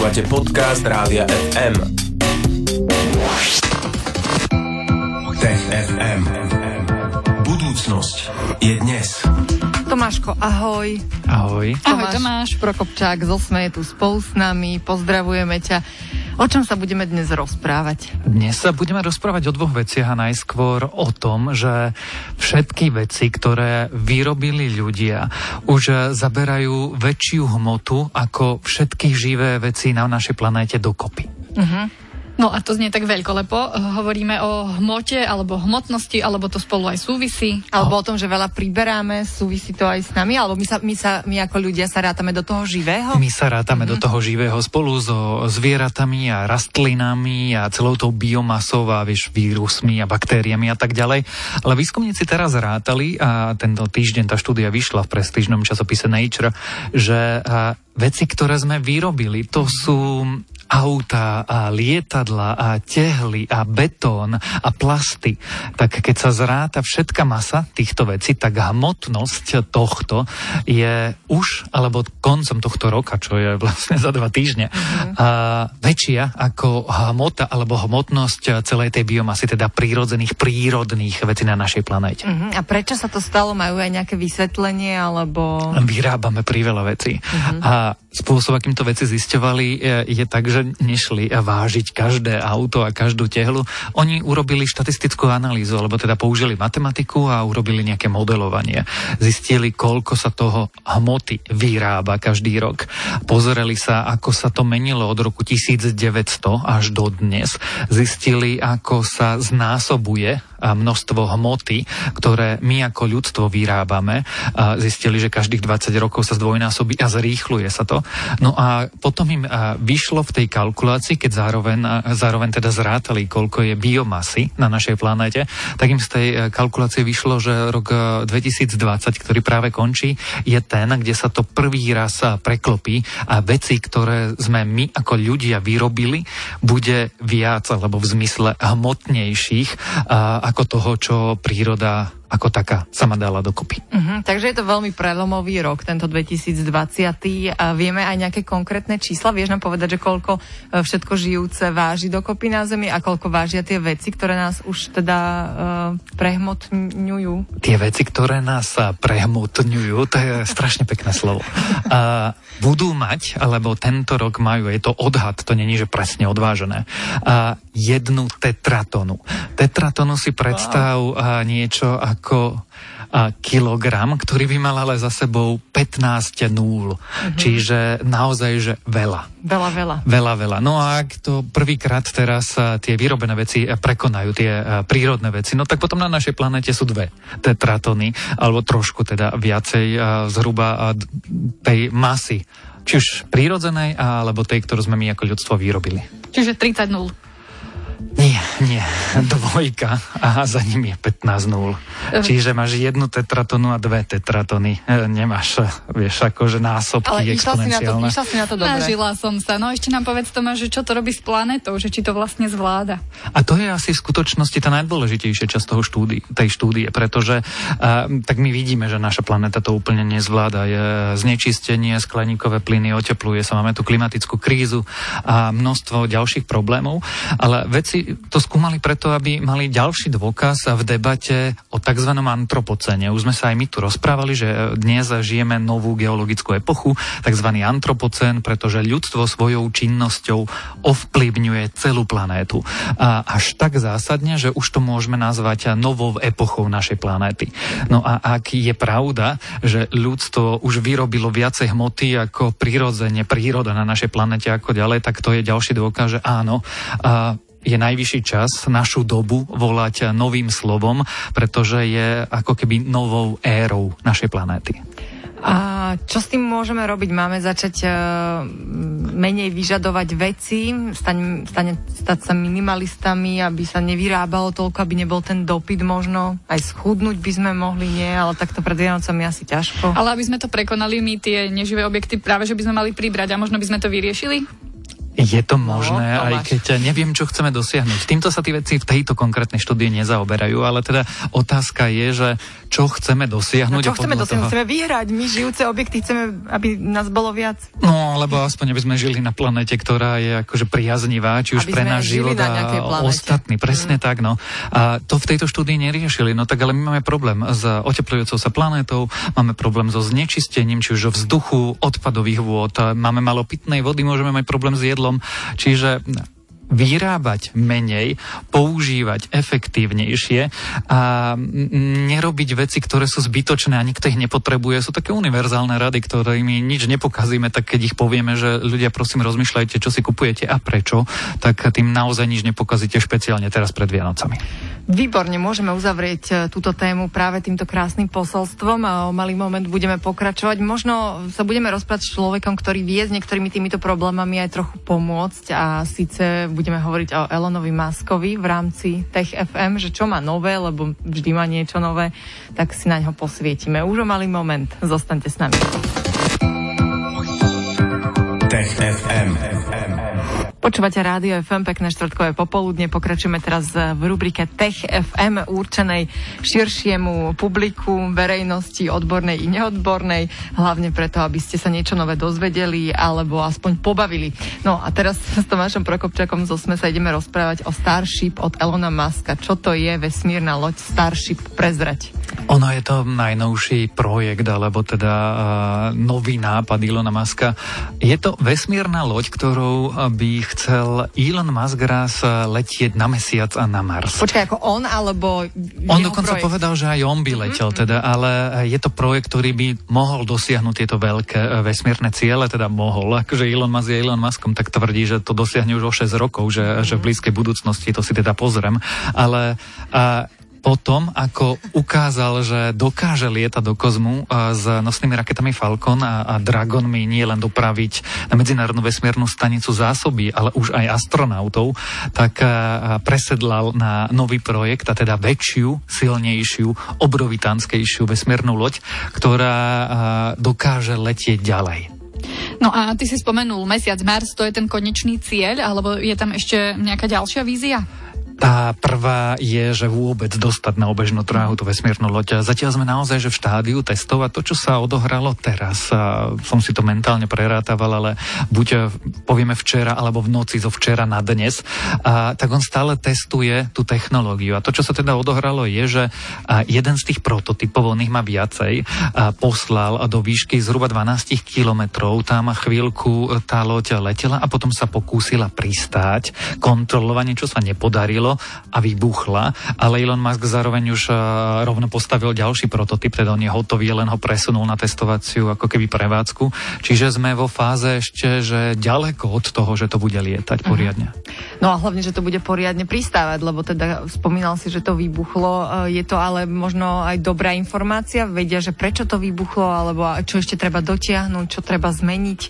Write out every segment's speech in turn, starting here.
Počúvate podcast Rádia FM. Tech FM. Budúcnosť je dnes. Tomáško, ahoj. Ahoj. Ahoj Tomáš. Prokopčák z Osme je tu spolu s nami. Pozdravujeme ťa. O čom sa budeme dnes rozprávať? Dnes sa budeme rozprávať o dvoch veciach a najskôr o tom, že všetky veci, ktoré vyrobili ľudia, už zaberajú väčšiu hmotu ako všetky živé veci na našej planéte dokopy. Uh-huh. No a to znie tak veľkolepo. Hovoríme o hmote alebo hmotnosti, alebo to spolu aj súvisí. Alebo o tom, že veľa priberáme, súvisí to aj s nami, alebo my, sa, my, sa, my ako ľudia sa rátame do toho živého? My sa rátame mm-hmm. do toho živého spolu so zvieratami a rastlinami a celou tou biomasou a vieš, vírusmi a baktériami a tak ďalej. Ale výskumníci teraz rátali a tento týždeň tá štúdia vyšla v prestížnom časopise Nature, že veci, ktoré sme vyrobili, to sú auta a lietadla a tehly a betón a plasty, tak keď sa zráta všetka masa týchto vecí, tak hmotnosť tohto je už, alebo koncom tohto roka, čo je vlastne za dva týždne, mm-hmm. a, väčšia ako hmota alebo hmotnosť celej tej biomasy, teda prírodzených, prírodných vecí na našej planéte. Mm-hmm. A prečo sa to stalo? Majú aj nejaké vysvetlenie, alebo... Vyrábame príveľa vecí. Mm-hmm. A a spôsob, akým to veci zisťovali, je, je tak, že nešli vážiť každé auto a každú tehlu. Oni urobili štatistickú analýzu, alebo teda použili matematiku a urobili nejaké modelovanie. Zistili, koľko sa toho hmoty vyrába každý rok. Pozreli sa, ako sa to menilo od roku 1900 až do dnes. Zistili, ako sa znásobuje množstvo hmoty, ktoré my ako ľudstvo vyrábame. Zistili, že každých 20 rokov sa zdvojnásobí a zrýchluje sa to. No a potom im vyšlo v tej kalkulácii, keď zároveň, zároveň teda zrátali, koľko je biomasy na našej planéte, tak im z tej e, kalkulácie vyšlo, že rok 2020, e, ktorý práve končí, je ten, kde sa to prvý raz preklopí a veci, ktoré sme my ako ľudia vyrobili, bude viac, alebo v zmysle hmotnejších ako toho, čo príroda ako taká sa ma dala dokopy. Uh-huh, takže je to veľmi prelomový rok, tento 2020. A vieme aj nejaké konkrétne čísla? Vieš nám povedať, že koľko e, všetko žijúce váži dokopy na Zemi a koľko vážia tie veci, ktoré nás už teda uh, prehmotňujú? Tie veci, ktoré nás prehmotňujú, to je strašne pekné slovo. Uh, budú mať, alebo tento rok majú, je to odhad, to není, že presne odvážené, uh, jednu tetratonu. Tetratonu si predstav uh, niečo ako ako kilogram, ktorý by mal ale za sebou 15 nul. Mm-hmm. Čiže naozaj, že veľa. Veľa, veľa. Veľa, veľa. No a ak to prvýkrát teraz tie vyrobené veci prekonajú, tie prírodné veci, no tak potom na našej planete sú dve tetratony, alebo trošku teda viacej zhruba tej masy či už prírodzenej, alebo tej, ktorú sme my ako ľudstvo vyrobili. Čiže 30 nul. Nie, nie, dvojka a za ním je 15 nul. Čiže máš jednu tetratonu a dve tetratony. E, nemáš, vieš, akože násobky Ale exponenciálne. Ale si na to dobre. Nažila som sa. No ešte nám povedz Tomáš, že čo to robí s planetou, že či to vlastne zvláda. A to je asi v skutočnosti tá najdôležitejšia časť toho štúdie, tej štúdie, pretože uh, tak my vidíme, že naša planéta to úplne nezvláda. Je znečistenie, skleníkové plyny, otepluje sa, máme tu klimatickú krízu a množstvo ďalších problémov, ale veci to skúmali preto, aby mali ďalší dôkaz v debate o tzv. antropocene. Už sme sa aj my tu rozprávali, že dnes žijeme novú geologickú epochu, tzv. antropocen, pretože ľudstvo svojou činnosťou ovplyvňuje celú planétu. A až tak zásadne, že už to môžeme nazvať novou epochou našej planéty. No a ak je pravda, že ľudstvo už vyrobilo viacej hmoty ako prirodzene, príroda na našej planete ako ďalej, tak to je ďalší dôkaz, že áno. A je najvyšší čas našu dobu volať novým slovom, pretože je ako keby novou érou našej planéty. A čo s tým môžeme robiť? Máme začať uh, menej vyžadovať veci, stane, stane, stať sa minimalistami, aby sa nevyrábalo toľko, aby nebol ten dopyt možno. Aj schudnúť by sme mohli, nie, ale takto pred Vianocami asi ťažko. Ale aby sme to prekonali, my tie neživé objekty práve, že by sme mali pribrať a možno by sme to vyriešili? Je to možné, No, aj keď neviem, čo chceme dosiahnuť. Týmto sa tí veci v tejto konkrétnej štúdii nezaoberajú, ale teda otázka je, že čo chceme No dosiahnuť. čo a chceme dosiahnuť? toho- Chceme vyhrať. My žijúce objekty chceme, aby nás bolo viac. No, alebo aspoň aby sme žili na planete, ktorá je akože priaznivá, či už Aby pre náš život a ostatní. Presne tak, no. A to v tejto štúdii neriešili. No tak ale my máme problém s oteplujúcou sa planétou, máme problém so znečistením, či už vzduchu, odpadových vôd, máme malo pitnej vody, môžeme mať problém s jedlom. Čiže vyrábať menej, používať efektívnejšie a nerobiť veci, ktoré sú zbytočné a nikto ich nepotrebuje. Sú také univerzálne rady, ktorými nič nepokazíme, tak keď ich povieme, že ľudia prosím rozmýšľajte, čo si kupujete a prečo, tak tým naozaj nič nepokazíte špeciálne teraz pred Vianocami. Výborne, môžeme uzavrieť e, túto tému práve týmto krásnym posolstvom a o malý moment budeme pokračovať. Možno sa budeme rozprávať s človekom, ktorý vie s niektorými týmito problémami aj trochu pomôcť a síce budeme hovoriť o Elonovi Maskovi v rámci Tech FM, že čo má nové, lebo vždy má niečo nové, tak si na ňo posvietime. Už o malý moment, zostaňte s nami. Tech FM. Počúvate Rádio FM, pekné štvrtkové popoludne. Pokračujeme teraz v rubrike Tech FM určenej širšiemu publiku, verejnosti, odbornej i neodbornej, hlavne preto, aby ste sa niečo nové dozvedeli alebo aspoň pobavili. No a teraz s Tomášom Prokopčakom zo SME sa ideme rozprávať o Starship od Elona Muska. Čo to je vesmírna loď Starship? Prezrať. Ono je to najnovší projekt, alebo teda nový nápad Ilona Muska. Je to vesmírna loď, ktorou by chcel Elon Musk raz uh, letieť na mesiac a na Mars. Počkaj, ako on alebo On dokonca projekt? povedal, že aj on by letel, teda, ale je to projekt, ktorý by mohol dosiahnuť tieto veľké e, vesmírne ciele, teda mohol. Akože Elon Musk je Elon Muskom, tak tvrdí, že to dosiahne už o 6 rokov, že, že v blízkej budúcnosti to si teda pozriem. Ale a, potom, ako ukázal, že dokáže lietať do kozmu s nosnými raketami Falcon a, a Dragonmi nie len dopraviť na Medzinárodnú vesmírnu stanicu zásoby, ale už aj astronautov, tak presedlal na nový projekt, a teda väčšiu, silnejšiu, obrovitánskejšiu vesmírnu loď, ktorá dokáže letieť ďalej. No a ty si spomenul mesiac Mars, to je ten konečný cieľ, alebo je tam ešte nejaká ďalšia vízia? Tá prvá je, že vôbec dostať na obežnú dráhu tú vesmírnu loď. Zatiaľ sme naozaj že v štádiu testov a to, čo sa odohralo teraz, a som si to mentálne prerátával, ale buď e, povieme včera alebo v noci zo včera na dnes, a, tak on stále testuje tú technológiu. A to, čo sa teda odohralo, je, že jeden z tých prototypov, on ich má viacej, a, poslal do výšky zhruba 12 kilometrov. Tam chvíľku e, tá loď letela a potom sa pokúsila pristáť, kontrolovanie, čo sa nepodarilo a vybuchla, ale Elon Musk zároveň už uh, rovno postavil ďalší prototyp, teda on je hotový, len ho presunul na testovaciu ako keby prevádzku. Čiže sme vo fáze ešte, že ďaleko od toho, že to bude lietať poriadne. No a hlavne, že to bude poriadne pristávať, lebo teda spomínal si, že to vybuchlo. E, Je to ale možno aj dobrá informácia? Vedia, že prečo to vybuchlo, alebo čo ešte treba dotiahnuť, čo treba zmeniť?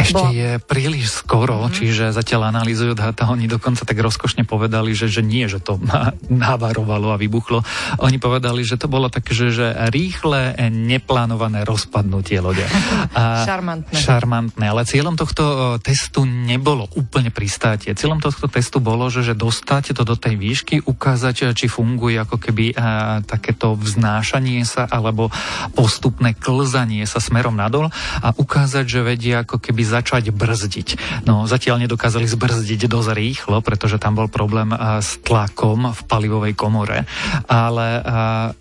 Ešte Bo- je príliš skoro, mm-hmm. čiže zatiaľ analýzujú dáta. Oni dokonca tak rozkošne povedali, že, že nie, že to na- navarovalo a vybuchlo. Oni povedali, že to bolo také, že, že rýchle, neplánované rozpadnutie lode. A, Šarmantné. Šarmantné, ale cieľom tohto o, testu nebolo úplne pristátie. Cieľom tohto testu bolo, že, že dostať to do tej výšky, ukázať, či funguje ako keby a, takéto vznášanie sa alebo postupné klzanie sa smerom nadol a ukázať, že vedia ako keby začať brzdiť. No zatiaľ nedokázali zbrzdiť dosť rýchlo, pretože tam bol problém a, s tlakom v palivovej komore, ale a,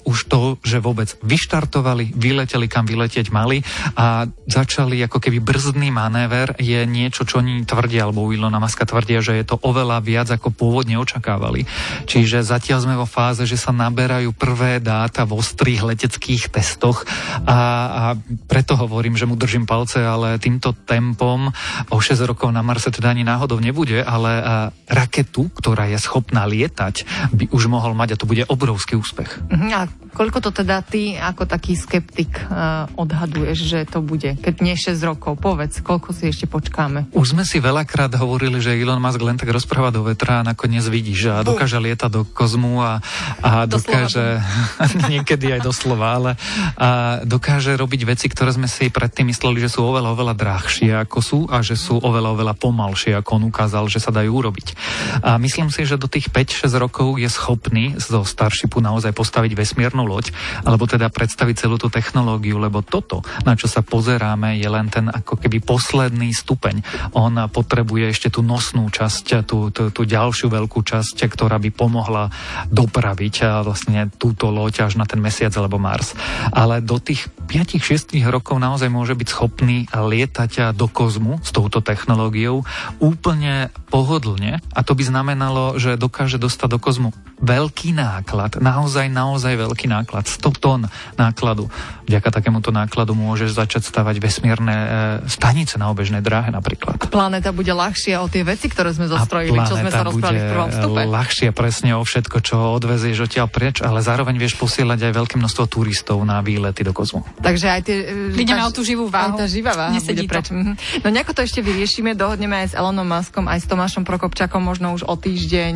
už to, že vôbec vyštartovali, vyleteli kam vyletieť mali a začali ako keby brzdný manéver je niečo, čo oni tvrdia, alebo Ilona Maska tvrdia, že je to oveľa viac ako pôvodne očakávali. Čiže zatiaľ sme vo fáze, že sa naberajú prvé dáta v ostrých leteckých testoch a, a preto hovorím, že mu držím palce, ale týmto tempom o 6 rokov na Marse teda ani náhodou nebude, ale a, raketu, ktorá je schopná lietať, by už mohol mať a to bude obrovský úspech. Mhm, A koľko to teda ty ako taký skeptik uh, odhaduješ, že to bude? Keď nie 6 rokov, povedz, koľko si ešte počkáme? Už sme si veľakrát hovorili, že Elon Musk len tak rozpráva do vetra a nakoniec vidíš a dokáže lietať do kozmu a, a dokáže, niekedy aj doslova, ale a dokáže robiť veci, ktoré sme si predtým mysleli, že sú oveľa, oveľa drahšie ako sú a že sú oveľa, oveľa pomalšie, ako on ukázal, že sa dajú urobiť. A myslím si, že do tých 5-6 rokov je schopný zo Starshipu naozaj postaviť vesmírnu loď, alebo teda predstaviť celú tú technológiu, lebo toto, na čo sa pozeráme, je len ten ako keby posledný stupeň. On potrebuje ešte tú nosnú časť, tú, tú, tú ďalšiu veľkú časť, ktorá by pomohla dopraviť vlastne túto loď až na ten mesiac alebo Mars. Ale do tých 5-6 rokov naozaj môže byť schopný lietať do kozmu s touto technológiou úplne pohodlne a to by znamenalo, že dokáže dostať do kozmu veľký náklad, naozaj, naozaj veľký náklad, 100 tón nákladu. Vďaka takémuto nákladu môžeš začať stavať vesmírne e, stanice na obežnej dráhe napríklad. Planéta bude ľahšia o tie veci, ktoré sme zostrojili, čo sme sa rozprávali v prvom vstupe. ľahšia presne o všetko, čo odvezieš odtiaľ preč, ale zároveň vieš posielať aj veľké množstvo turistov na výlety do kozmu. Takže aj tie... Vidíme o tú živú váhu. Tá živá váha bude preč. Mhm. No nejako to ešte vyriešime, dohodneme aj s Elonom Muskom, aj s Tomášom Prokopčakom, možno už o týždeň,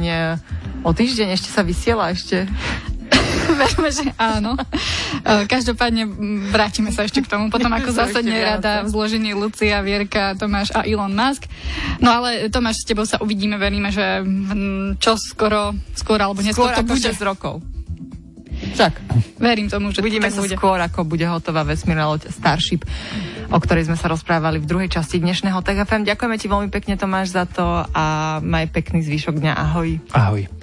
o týždeň ešte sa vysiela ešte. Verme, že áno. E, každopádne vrátime sa ešte k tomu. Potom ako zasadne rada v zložení Lucia, Vierka, Tomáš a Elon Musk. No ale Tomáš, s tebou sa uvidíme, veríme, že čo skoro, skoro alebo neskôr to bude. 6 rokov. Však. Verím tomu, že Uvidíme to sa bude. skôr, ako bude hotová vesmírna loď Starship, o ktorej sme sa rozprávali v druhej časti dnešného TFM. Ďakujeme ti veľmi pekne, Tomáš, za to a maj pekný zvyšok dňa. Ahoj. Ahoj.